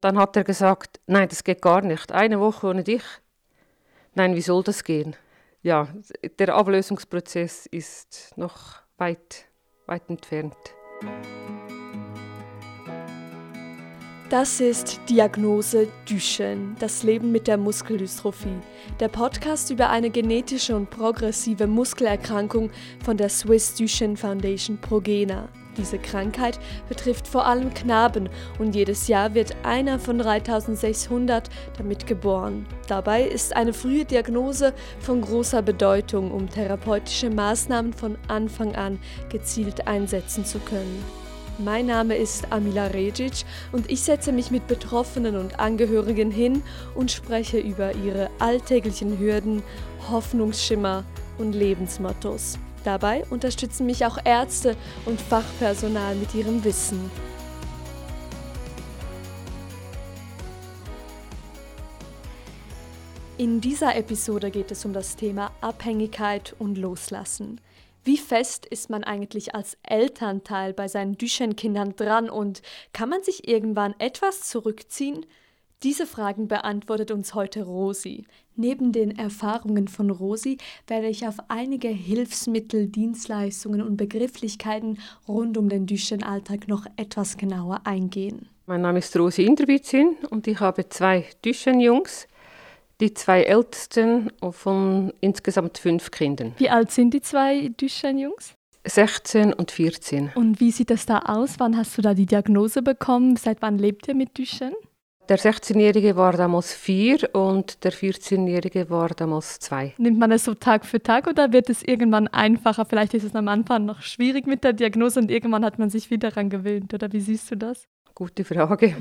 Dann hat er gesagt, nein, das geht gar nicht. Eine Woche ohne dich. Nein, wie soll das gehen? Ja, der Ablösungsprozess ist noch weit, weit entfernt. Das ist Diagnose Duchenne, das Leben mit der Muskeldystrophie, der Podcast über eine genetische und progressive Muskelerkrankung von der Swiss Duchenne Foundation Progena. Diese Krankheit betrifft vor allem Knaben und jedes Jahr wird einer von 3600 damit geboren. Dabei ist eine frühe Diagnose von großer Bedeutung, um therapeutische Maßnahmen von Anfang an gezielt einsetzen zu können. Mein Name ist Amila Regic und ich setze mich mit Betroffenen und Angehörigen hin und spreche über ihre alltäglichen Hürden, Hoffnungsschimmer und Lebensmottos. Dabei unterstützen mich auch Ärzte und Fachpersonal mit ihrem Wissen. In dieser Episode geht es um das Thema Abhängigkeit und Loslassen. Wie fest ist man eigentlich als Elternteil bei seinen Duchenne-Kindern dran und kann man sich irgendwann etwas zurückziehen? Diese Fragen beantwortet uns heute Rosi. Neben den Erfahrungen von Rosi werde ich auf einige Hilfsmittel, Dienstleistungen und Begrifflichkeiten rund um den Duchenne-Alltag noch etwas genauer eingehen. Mein Name ist Rosi Inderbitzin und ich habe zwei Duchenne-Jungs die zwei ältesten von insgesamt fünf Kindern. Wie alt sind die zwei Duchenne-Jungs? 16 und 14. Und wie sieht das da aus? Wann hast du da die Diagnose bekommen? Seit wann lebt ihr mit Duchenne? Der 16-Jährige war damals vier und der 14-Jährige war damals zwei. Nimmt man es so Tag für Tag oder wird es irgendwann einfacher? Vielleicht ist es am Anfang noch schwierig mit der Diagnose und irgendwann hat man sich wieder daran gewöhnt. Oder wie siehst du das? Gute Frage.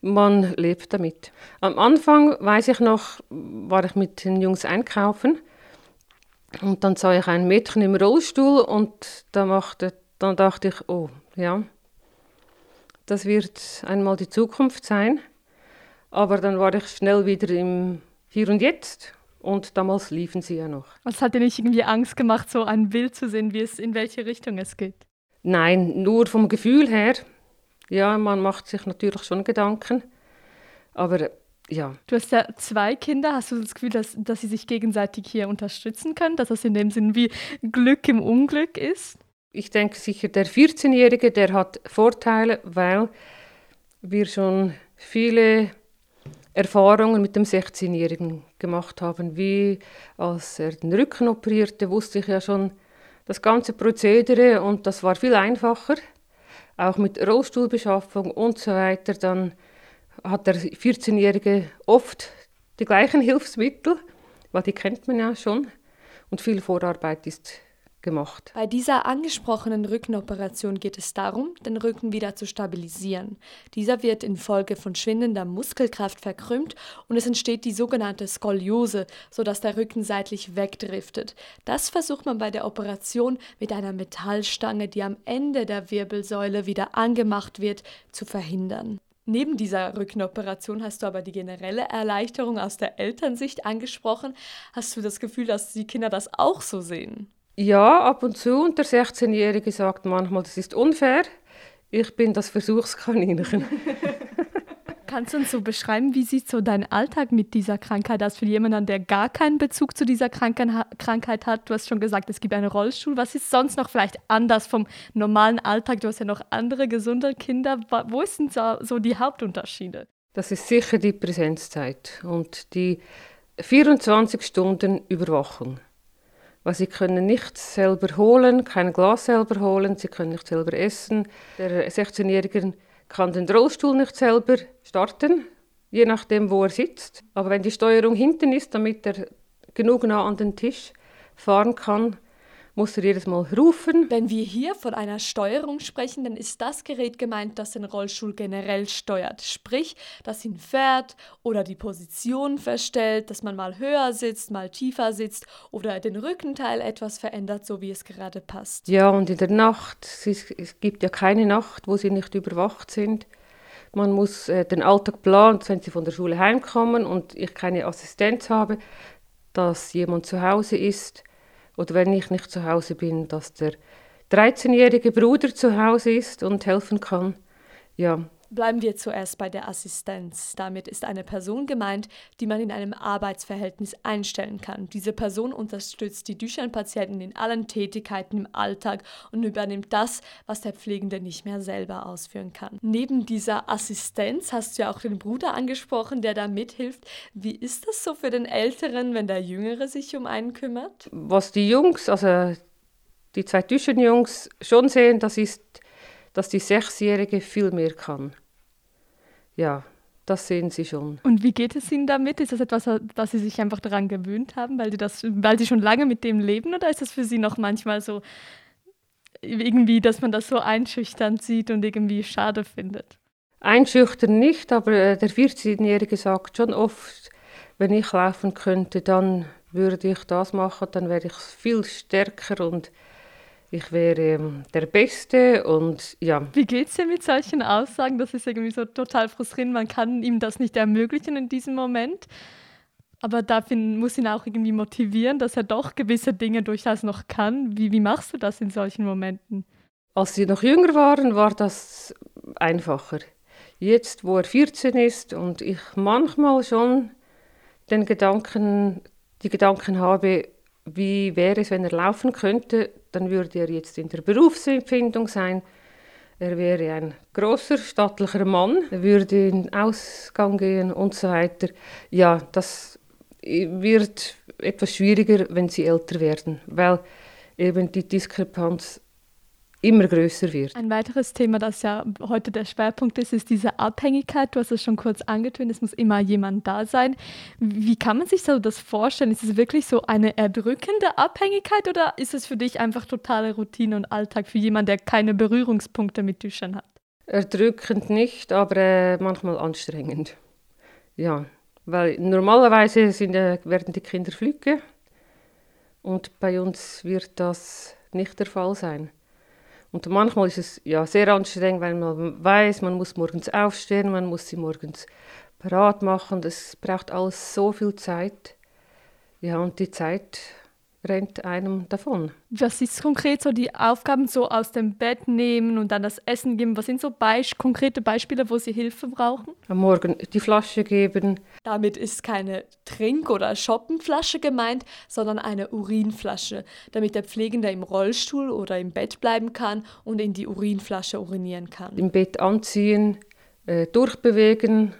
Man lebt damit. Am Anfang, weiß ich noch, war ich mit den Jungs einkaufen und dann sah ich ein Mädchen im Rollstuhl und da machte, dann dachte ich, oh ja, das wird einmal die Zukunft sein. Aber dann war ich schnell wieder im Hier und Jetzt und damals liefen sie ja noch. Was hat dir nicht irgendwie Angst gemacht, so ein Bild zu sehen, wie es in welche Richtung es geht? Nein, nur vom Gefühl her ja, man macht sich natürlich schon Gedanken. Aber ja. Du hast ja zwei Kinder. Hast du das Gefühl, dass, dass sie sich gegenseitig hier unterstützen können? Dass das in dem Sinn wie Glück im Unglück ist? Ich denke sicher, der 14-Jährige, der hat Vorteile, weil wir schon viele Erfahrungen mit dem 16-Jährigen gemacht haben. Wie als er den Rücken operierte, wusste ich ja schon das ganze Prozedere und das war viel einfacher auch mit Rollstuhlbeschaffung und so weiter, dann hat der 14-Jährige oft die gleichen Hilfsmittel, weil die kennt man ja schon. Und viel Vorarbeit ist gemacht. Bei dieser angesprochenen Rückenoperation geht es darum, den Rücken wieder zu stabilisieren. Dieser wird infolge von schwindender Muskelkraft verkrümmt und es entsteht die sogenannte Skoliose, sodass der Rücken seitlich wegdriftet. Das versucht man bei der Operation mit einer Metallstange, die am Ende der Wirbelsäule wieder angemacht wird, zu verhindern. Neben dieser Rückenoperation hast du aber die generelle Erleichterung aus der Elternsicht angesprochen. Hast du das Gefühl, dass die Kinder das auch so sehen? Ja, ab und zu. Und der 16-Jährige sagt manchmal, das ist unfair. Ich bin das Versuchskaninchen. Kannst du uns so beschreiben, wie sieht so dein Alltag mit dieser Krankheit aus für jemanden, der gar keinen Bezug zu dieser Krankheit hat? Du hast schon gesagt, es gibt einen Rollstuhl. Was ist sonst noch vielleicht anders vom normalen Alltag? Du hast ja noch andere gesunde Kinder. Wo sind so die Hauptunterschiede? Das ist sicher die Präsenzzeit und die 24 Stunden Überwachung weil sie können nichts selber holen, kein Glas selber holen, sie können nicht selber essen. Der 16-Jährige kann den Rollstuhl nicht selber starten, je nachdem, wo er sitzt. Aber wenn die Steuerung hinten ist, damit er genug nah an den Tisch fahren kann, muss er jedes Mal rufen. Wenn wir hier von einer Steuerung sprechen, dann ist das Gerät gemeint, das den Rollstuhl generell steuert. Sprich, das ihn fährt oder die Position verstellt, dass man mal höher sitzt, mal tiefer sitzt oder den Rückenteil etwas verändert, so wie es gerade passt. Ja, und in der Nacht, es gibt ja keine Nacht, wo sie nicht überwacht sind. Man muss äh, den Alltag planen, wenn sie von der Schule heimkommen und ich keine Assistenz habe, dass jemand zu Hause ist oder wenn ich nicht zu Hause bin, dass der 13-jährige Bruder zu Hause ist und helfen kann. Ja, Bleiben wir zuerst bei der Assistenz. Damit ist eine Person gemeint, die man in einem Arbeitsverhältnis einstellen kann. Diese Person unterstützt die Duchenne-Patienten in allen Tätigkeiten im Alltag und übernimmt das, was der Pflegende nicht mehr selber ausführen kann. Neben dieser Assistenz hast du ja auch den Bruder angesprochen, der da mithilft. Wie ist das so für den Älteren, wenn der Jüngere sich um einen kümmert? Was die Jungs, also die zwei Duchenne-Jungs schon sehen, das ist dass die Sechsjährige viel mehr kann. Ja, das sehen Sie schon. Und wie geht es Ihnen damit? Ist das etwas, dass Sie sich einfach daran gewöhnt haben, weil Sie, das, weil Sie schon lange mit dem leben? Oder ist das für Sie noch manchmal so irgendwie, dass man das so einschüchternd sieht und irgendwie schade findet? Einschüchtern nicht, aber äh, der 14-Jährige sagt schon oft, wenn ich laufen könnte, dann würde ich das machen, dann wäre ich viel stärker und ich wäre ähm, der Beste und ja. Wie geht es dir mit solchen Aussagen? Das ist irgendwie so total frustrierend. Man kann ihm das nicht ermöglichen in diesem Moment. Aber dafür muss ihn auch irgendwie motivieren, dass er doch gewisse Dinge durchaus noch kann. Wie, wie machst du das in solchen Momenten? Als sie noch jünger waren, war das einfacher. Jetzt, wo er 14 ist und ich manchmal schon den Gedanken, die Gedanken habe, wie wäre es, wenn er laufen könnte, dann würde er jetzt in der Berufsempfindung sein. Er wäre ein großer, stattlicher Mann, er würde in den Ausgang gehen und so weiter. Ja, das wird etwas schwieriger, wenn sie älter werden, weil eben die Diskrepanz immer größer wird. Ein weiteres Thema, das ja heute der Schwerpunkt ist, ist diese Abhängigkeit. Du hast es schon kurz angetönt, es muss immer jemand da sein. Wie kann man sich so das vorstellen? Ist es wirklich so eine erdrückende Abhängigkeit oder ist es für dich einfach totale Routine und Alltag für jemanden, der keine Berührungspunkte mit Tüchern hat? Erdrückend nicht, aber äh, manchmal anstrengend. Ja, weil normalerweise sind, äh, werden die Kinder flügge und bei uns wird das nicht der Fall sein. Und manchmal ist es ja sehr anstrengend, weil man weiß, man muss morgens aufstehen, man muss sie morgens parat machen. Das braucht alles so viel Zeit. Ja, und die Zeit rennt einem davon. Was ist konkret so die Aufgaben so aus dem Bett nehmen und dann das Essen geben? Was sind so Beisp konkrete Beispiele, wo Sie Hilfe brauchen? Am Morgen die Flasche geben. Damit ist keine Trink- oder Shoppenflasche gemeint, sondern eine Urinflasche, damit der Pflegende im Rollstuhl oder im Bett bleiben kann und in die Urinflasche urinieren kann. Im Bett anziehen, äh, durchbewegen,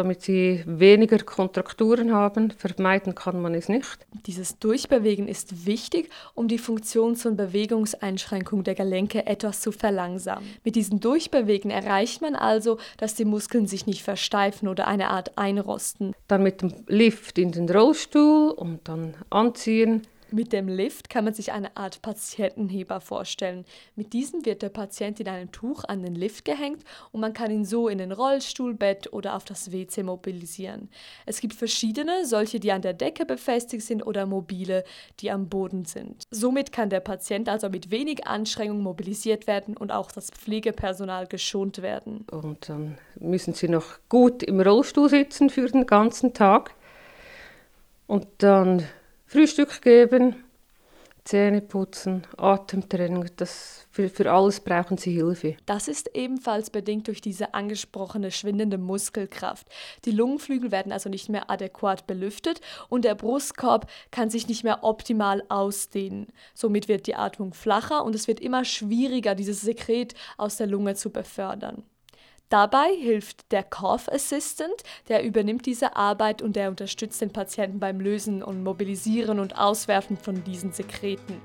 damit sie weniger Kontrakturen haben. Vermeiden kann man es nicht. Dieses Durchbewegen ist wichtig, um die Funktions- und Bewegungseinschränkung der Gelenke etwas zu verlangsamen. Mit diesem Durchbewegen erreicht man also, dass die Muskeln sich nicht versteifen oder eine Art einrosten. Dann mit dem Lift in den Rollstuhl und dann anziehen mit dem Lift kann man sich eine Art Patientenheber vorstellen. Mit diesem wird der Patient in einem Tuch an den Lift gehängt und man kann ihn so in den Rollstuhl, Bett oder auf das WC mobilisieren. Es gibt verschiedene, solche, die an der Decke befestigt sind oder mobile, die am Boden sind. Somit kann der Patient also mit wenig Anstrengung mobilisiert werden und auch das Pflegepersonal geschont werden. Und dann müssen sie noch gut im Rollstuhl sitzen für den ganzen Tag. Und dann Frühstück geben, Zähne putzen, Atemtraining, das, für, für alles brauchen sie Hilfe. Das ist ebenfalls bedingt durch diese angesprochene schwindende Muskelkraft. Die Lungenflügel werden also nicht mehr adäquat belüftet und der Brustkorb kann sich nicht mehr optimal ausdehnen. Somit wird die Atmung flacher und es wird immer schwieriger, dieses Sekret aus der Lunge zu befördern. Dabei hilft der Cough Assistant, der übernimmt diese Arbeit und der unterstützt den Patienten beim Lösen und Mobilisieren und Auswerfen von diesen Sekreten.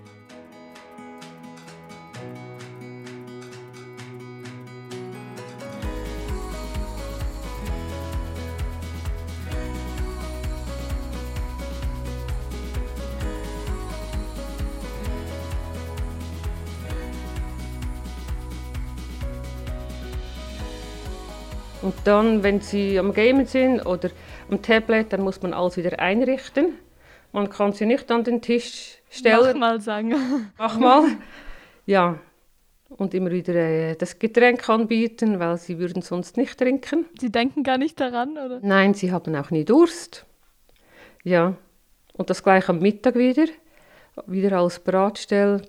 Dann, wenn sie am Gamen sind oder am Tablet, dann muss man alles wieder einrichten. Man kann sie nicht an den Tisch stellen. Mach mal sagen. Mach mal. Ja. Und immer wieder äh, das Getränk anbieten, weil sie würden sonst nicht trinken. Sie denken gar nicht daran, oder? Nein, sie haben auch nie Durst. Ja. Und das gleiche am Mittag wieder. Wieder alles bereitstellen.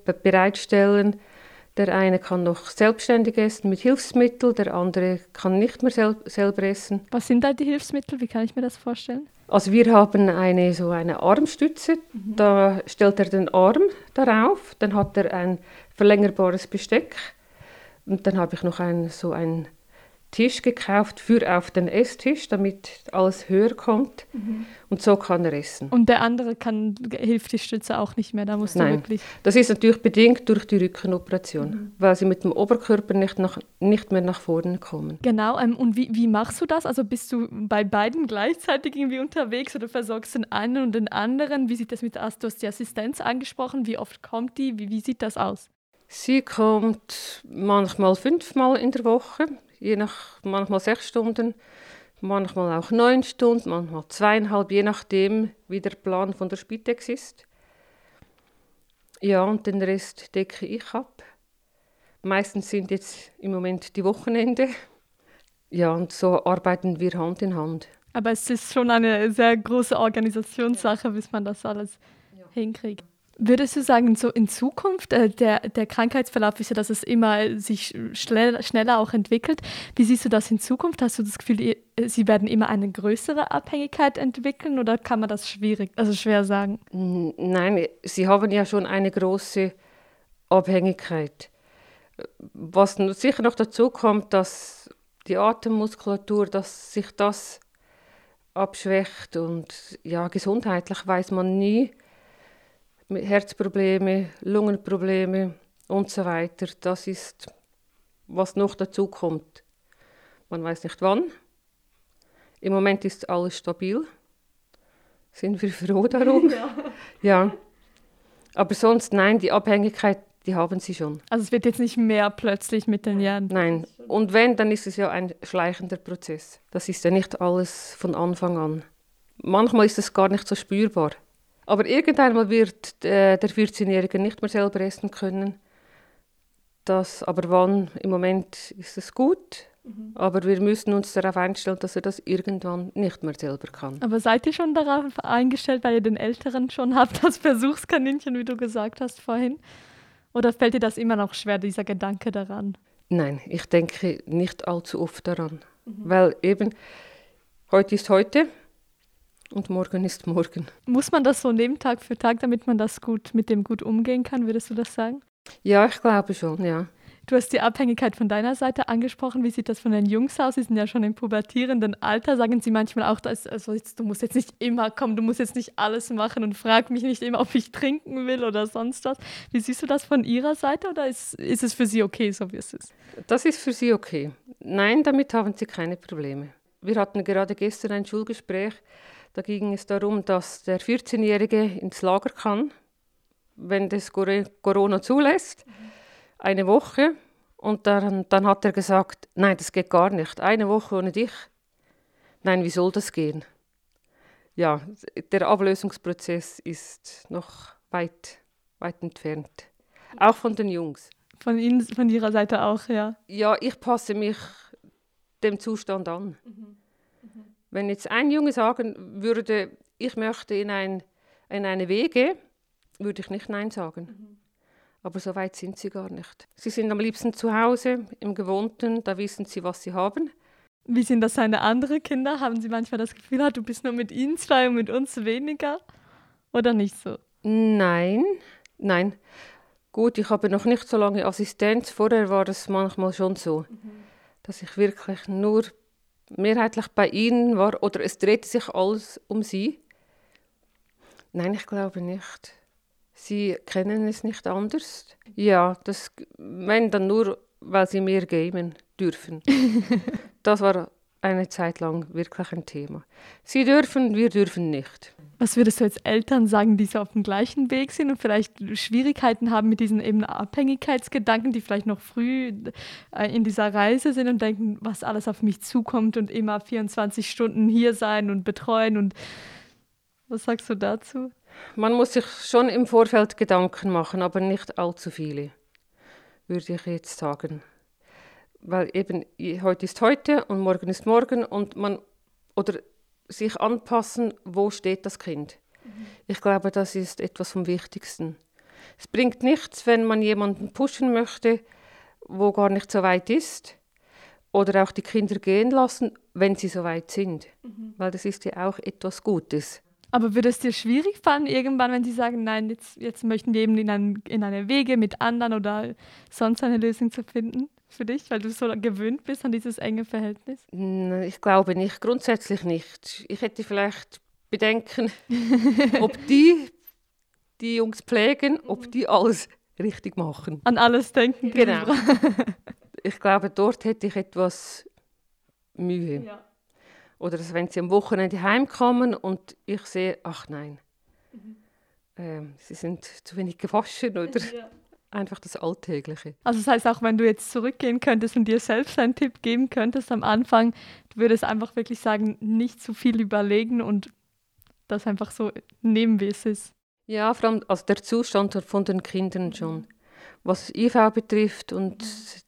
Der eine kann noch selbstständig essen mit Hilfsmitteln, der andere kann nicht mehr sel selber essen. Was sind da die Hilfsmittel? Wie kann ich mir das vorstellen? Also wir haben eine so eine Armstütze. Mhm. Da stellt er den Arm darauf, dann hat er ein verlängerbares Besteck und dann habe ich noch ein, so ein Tisch gekauft für auf den Esstisch, damit alles höher kommt. Mhm. Und so kann er essen. Und der andere kann, hilft die Stütze auch nicht mehr, da musst Nein, du wirklich... das ist natürlich bedingt durch die Rückenoperation, mhm. weil sie mit dem Oberkörper nicht, nach, nicht mehr nach vorne kommen. Genau, ähm, und wie, wie machst du das? Also bist du bei beiden gleichzeitig irgendwie unterwegs oder versorgst den einen und den anderen? Wie sieht das mit, hast du hast die Assistenz angesprochen, wie oft kommt die, wie, wie sieht das aus? Sie kommt manchmal fünfmal in der Woche je nach, manchmal sechs Stunden, manchmal auch neun Stunden, manchmal zweieinhalb, je nachdem, wie der Plan von der Spitex ist. Ja, und den Rest decke ich ab. Meistens sind jetzt im Moment die Wochenende. Ja, und so arbeiten wir Hand in Hand. Aber es ist schon eine sehr große Organisationssache, bis man das alles hinkriegt. Würdest du sagen, so in Zukunft, äh, der, der Krankheitsverlauf ist ja, dass es immer sich schnell, schneller auch entwickelt. Wie siehst du das in Zukunft? Hast du das Gefühl, sie werden immer eine größere Abhängigkeit entwickeln oder kann man das schwierig, also schwer sagen? Nein, sie haben ja schon eine große Abhängigkeit. Was sicher noch dazu kommt, dass die Atemmuskulatur, dass sich das abschwächt und ja, gesundheitlich weiß man nie Herzprobleme, Lungenprobleme und so weiter. Das ist, was noch dazu kommt. Man weiß nicht wann. Im Moment ist alles stabil. Sind wir froh darum? ja. ja. Aber sonst, nein, die Abhängigkeit, die haben sie schon. Also es wird jetzt nicht mehr plötzlich mit den Jahren? Nein. Und wenn, dann ist es ja ein schleichender Prozess. Das ist ja nicht alles von Anfang an. Manchmal ist es gar nicht so spürbar. Aber irgendwann wird äh, der 14-Jährige nicht mehr selber essen können. Das, aber wann? Im Moment ist es gut. Mhm. Aber wir müssen uns darauf einstellen, dass er das irgendwann nicht mehr selber kann. Aber seid ihr schon darauf eingestellt, weil ihr den Älteren schon habt, das Versuchskaninchen, wie du gesagt hast vorhin? Oder fällt dir das immer noch schwer, dieser Gedanke daran? Nein, ich denke nicht allzu oft daran. Mhm. Weil eben, heute ist heute, und morgen ist morgen. Muss man das so nehmen Tag für Tag, damit man das gut mit dem gut umgehen kann, würdest du das sagen? Ja, ich glaube schon, ja. Du hast die Abhängigkeit von deiner Seite angesprochen. Wie sieht das von den Jungs aus? Sie sind ja schon im pubertierenden Alter. Sagen sie manchmal auch, dass, also jetzt, du musst jetzt nicht immer kommen, du musst jetzt nicht alles machen und frag mich nicht immer, ob ich trinken will oder sonst was. Wie siehst du das von ihrer Seite oder ist, ist es für sie okay, so wie es ist? Das ist für sie okay. Nein, damit haben sie keine Probleme. Wir hatten gerade gestern ein Schulgespräch da ging es darum, dass der 14-Jährige ins Lager kann, wenn das Corona zulässt, eine Woche. Und dann, dann hat er gesagt, nein, das geht gar nicht. Eine Woche ohne dich. Nein, wie soll das gehen? Ja, der Ablösungsprozess ist noch weit, weit entfernt. Auch von den Jungs. Von Ihnen, von Ihrer Seite auch, ja? Ja, ich passe mich dem Zustand an. Mhm. Wenn jetzt ein Junge sagen würde, ich möchte in, ein, in eine Wege, würde ich nicht Nein sagen. Mhm. Aber so weit sind sie gar nicht. Sie sind am liebsten zu Hause, im Gewohnten, da wissen sie, was sie haben. Wie sind das seine anderen Kinder? Haben sie manchmal das Gefühl, ah, du bist nur mit ihnen zwei und mit uns weniger? Oder nicht so? Nein, nein. Gut, ich habe noch nicht so lange Assistenz. Vorher war es manchmal schon so, mhm. dass ich wirklich nur mehrheitlich bei Ihnen war oder es drehte sich alles um Sie? Nein, ich glaube nicht. Sie kennen es nicht anders. Ja, das, wenn dann nur, weil Sie mehr gamen dürfen. das war eine Zeit lang wirklich ein Thema. Sie dürfen, wir dürfen nicht. Was würdest du als Eltern sagen, die so auf dem gleichen Weg sind und vielleicht Schwierigkeiten haben mit diesen eben Abhängigkeitsgedanken, die vielleicht noch früh äh, in dieser Reise sind und denken, was alles auf mich zukommt und immer 24 Stunden hier sein und betreuen und was sagst du dazu? Man muss sich schon im Vorfeld Gedanken machen, aber nicht allzu viele, würde ich jetzt sagen. Weil eben heute ist heute und morgen ist morgen und man oder sich anpassen, wo steht das Kind. Mhm. Ich glaube, das ist etwas vom Wichtigsten. Es bringt nichts, wenn man jemanden pushen möchte, wo gar nicht so weit ist. Oder auch die Kinder gehen lassen, wenn sie so weit sind. Mhm. Weil das ist ja auch etwas Gutes. Aber würde es dir schwierig fallen, irgendwann, wenn sie sagen, nein, jetzt, jetzt möchten wir eben in, ein, in eine Wege mit anderen oder sonst eine Lösung zu finden für dich, weil du so gewöhnt bist an dieses enge Verhältnis? Ich glaube nicht, grundsätzlich nicht. Ich hätte vielleicht Bedenken, ob die die Jungs pflegen, ob mhm. die alles richtig machen. An alles denken. Genau. ich glaube, dort hätte ich etwas Mühe. Ja. Oder wenn sie am Wochenende heimkommen und ich sehe, ach nein, mhm. ähm, sie sind zu wenig gewaschen oder ja. Einfach das Alltägliche. Also das heißt, auch wenn du jetzt zurückgehen könntest und dir selbst einen Tipp geben könntest am Anfang, du würdest einfach wirklich sagen, nicht zu viel überlegen und das einfach so nehmen, wie es ist. Ja, vor allem also der Zustand von den Kindern schon. Was IV betrifft und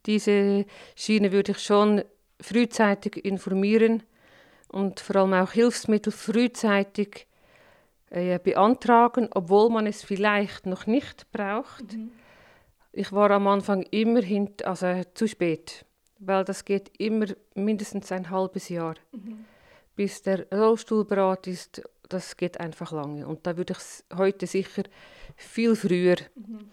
diese Schiene würde ich schon frühzeitig informieren und vor allem auch Hilfsmittel frühzeitig äh, beantragen, obwohl man es vielleicht noch nicht braucht. Mhm. Ich war am Anfang immer hint, also zu spät, weil das geht immer mindestens ein halbes Jahr, mhm. bis der Rollstuhl bereit ist. Das geht einfach lange und da würde ich heute sicher viel früher mhm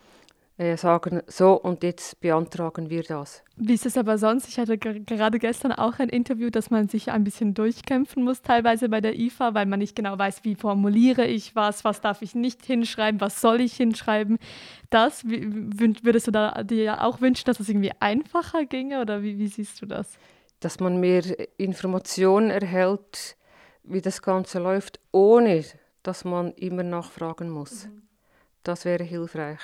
sagen, so und jetzt beantragen wir das. Wie ist es aber sonst? Ich hatte gerade gestern auch ein Interview, dass man sich ein bisschen durchkämpfen muss, teilweise bei der IFA, weil man nicht genau weiß, wie formuliere ich was, was darf ich nicht hinschreiben, was soll ich hinschreiben. Das, würdest du da dir auch wünschen, dass es irgendwie einfacher ginge oder wie, wie siehst du das? Dass man mehr Informationen erhält, wie das Ganze läuft, ohne dass man immer nachfragen muss. Mhm. Das wäre hilfreich.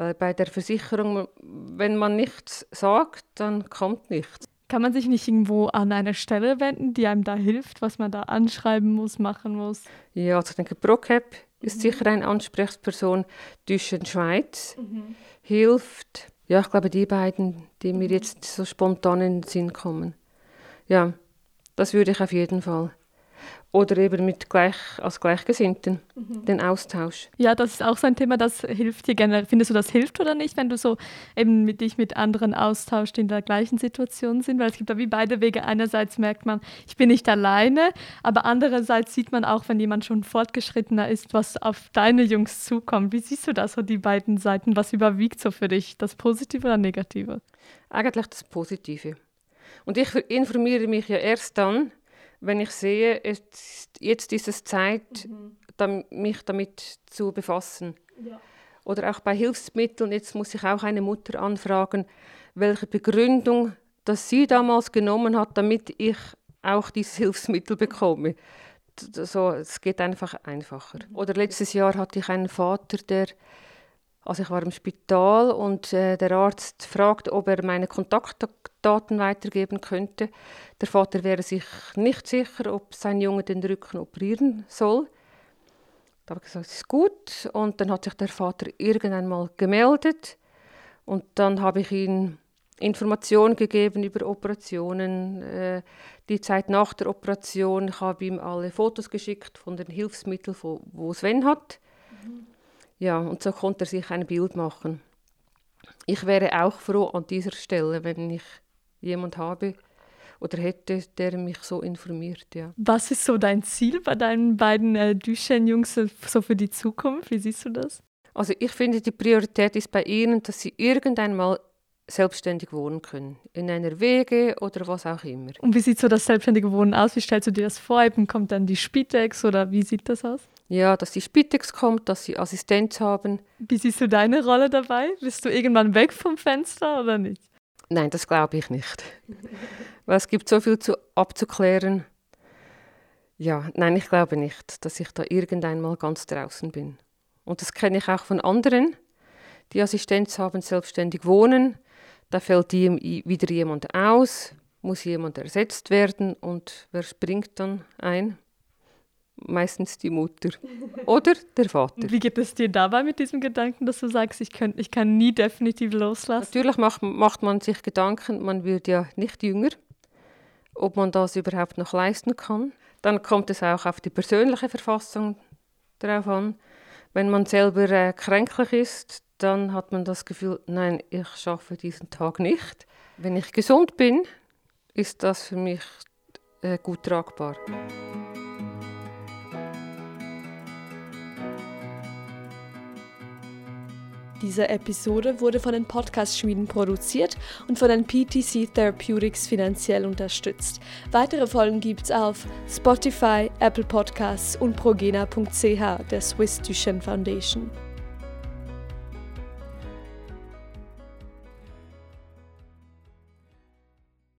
Weil bei der Versicherung, wenn man nichts sagt, dann kommt nichts. Kann man sich nicht irgendwo an eine Stelle wenden, die einem da hilft, was man da anschreiben muss, machen muss? Ja, also ich denke, ProCap mhm. ist sicher eine Ansprechperson. Düschen Schweiz mhm. hilft. Ja, ich glaube, die beiden, die mir jetzt so spontan in den Sinn kommen. Ja, das würde ich auf jeden Fall oder eben mit gleich, als Gleichgesinnten, mhm. den Austausch. Ja, das ist auch so ein Thema, das hilft dir gerne. Findest du, das hilft oder nicht, wenn du so eben mit dich mit anderen austauschst, die in der gleichen Situation sind? Weil es gibt da wie beide Wege. Einerseits merkt man, ich bin nicht alleine, aber andererseits sieht man auch, wenn jemand schon fortgeschrittener ist, was auf deine Jungs zukommt. Wie siehst du das, so die beiden Seiten? Was überwiegt so für dich, das Positive oder Negative? Eigentlich das Positive. Und ich informiere mich ja erst dann, wenn ich sehe, jetzt, jetzt ist es Zeit, mhm. dann, mich damit zu befassen. Ja. Oder auch bei Hilfsmitteln, jetzt muss ich auch eine Mutter anfragen, welche Begründung dass sie damals genommen hat, damit ich auch dieses Hilfsmittel bekomme. So, es geht einfach einfacher. Mhm. Oder letztes Jahr hatte ich einen Vater, der also ich war im Spital und äh, der Arzt fragt, ob er meine Kontaktdaten weitergeben könnte. Der Vater wäre sich nicht sicher, ob sein Junge den Rücken operieren soll. Da habe ich gesagt, es ist gut. Und dann hat sich der Vater irgendwann mal gemeldet. Und dann habe ich ihm Informationen gegeben über Operationen, äh, die Zeit nach der Operation. Ich habe ihm alle Fotos geschickt von den Hilfsmitteln, wo Sven hat. Mhm. Ja, und so konnte er sich ein Bild machen. Ich wäre auch froh an dieser Stelle, wenn ich jemand habe oder hätte, der mich so informiert. Ja. Was ist so dein Ziel bei deinen beiden äh, Duschen-Jungs so für die Zukunft? Wie siehst du das? Also ich finde, die Priorität ist bei ihnen, dass sie irgendwann mal selbstständig wohnen können. In einer Wege oder was auch immer. Und wie sieht so das selbstständige Wohnen aus? Wie stellst du dir das vor? Eben kommt dann die Spitex oder wie sieht das aus? Ja, dass die Spitex kommt, dass sie Assistenz haben. Wie siehst du deine Rolle dabei? Bist du irgendwann weg vom Fenster oder nicht? Nein, das glaube ich nicht. Weil es gibt so viel zu, abzuklären. Ja, nein, ich glaube nicht, dass ich da irgendwann mal ganz draußen bin. Und das kenne ich auch von anderen, die Assistenz haben, selbstständig wohnen. Da fällt wieder jemand aus, muss jemand ersetzt werden und wer springt dann ein? Meistens die Mutter oder der Vater. Wie geht es dir dabei mit diesem Gedanken, dass du sagst, ich, könnt, ich kann nie definitiv loslassen? Natürlich macht, macht man sich Gedanken, man wird ja nicht jünger, ob man das überhaupt noch leisten kann. Dann kommt es auch auf die persönliche Verfassung darauf an. Wenn man selber äh, kränklich ist, dann hat man das Gefühl, nein, ich schaffe diesen Tag nicht. Wenn ich gesund bin, ist das für mich äh, gut tragbar. Diese Episode wurde von den Podcast-Schmieden produziert und von den PTC Therapeutics finanziell unterstützt. Weitere Folgen gibt's auf Spotify, Apple Podcasts und progena.ch der Swiss Duchenne Foundation.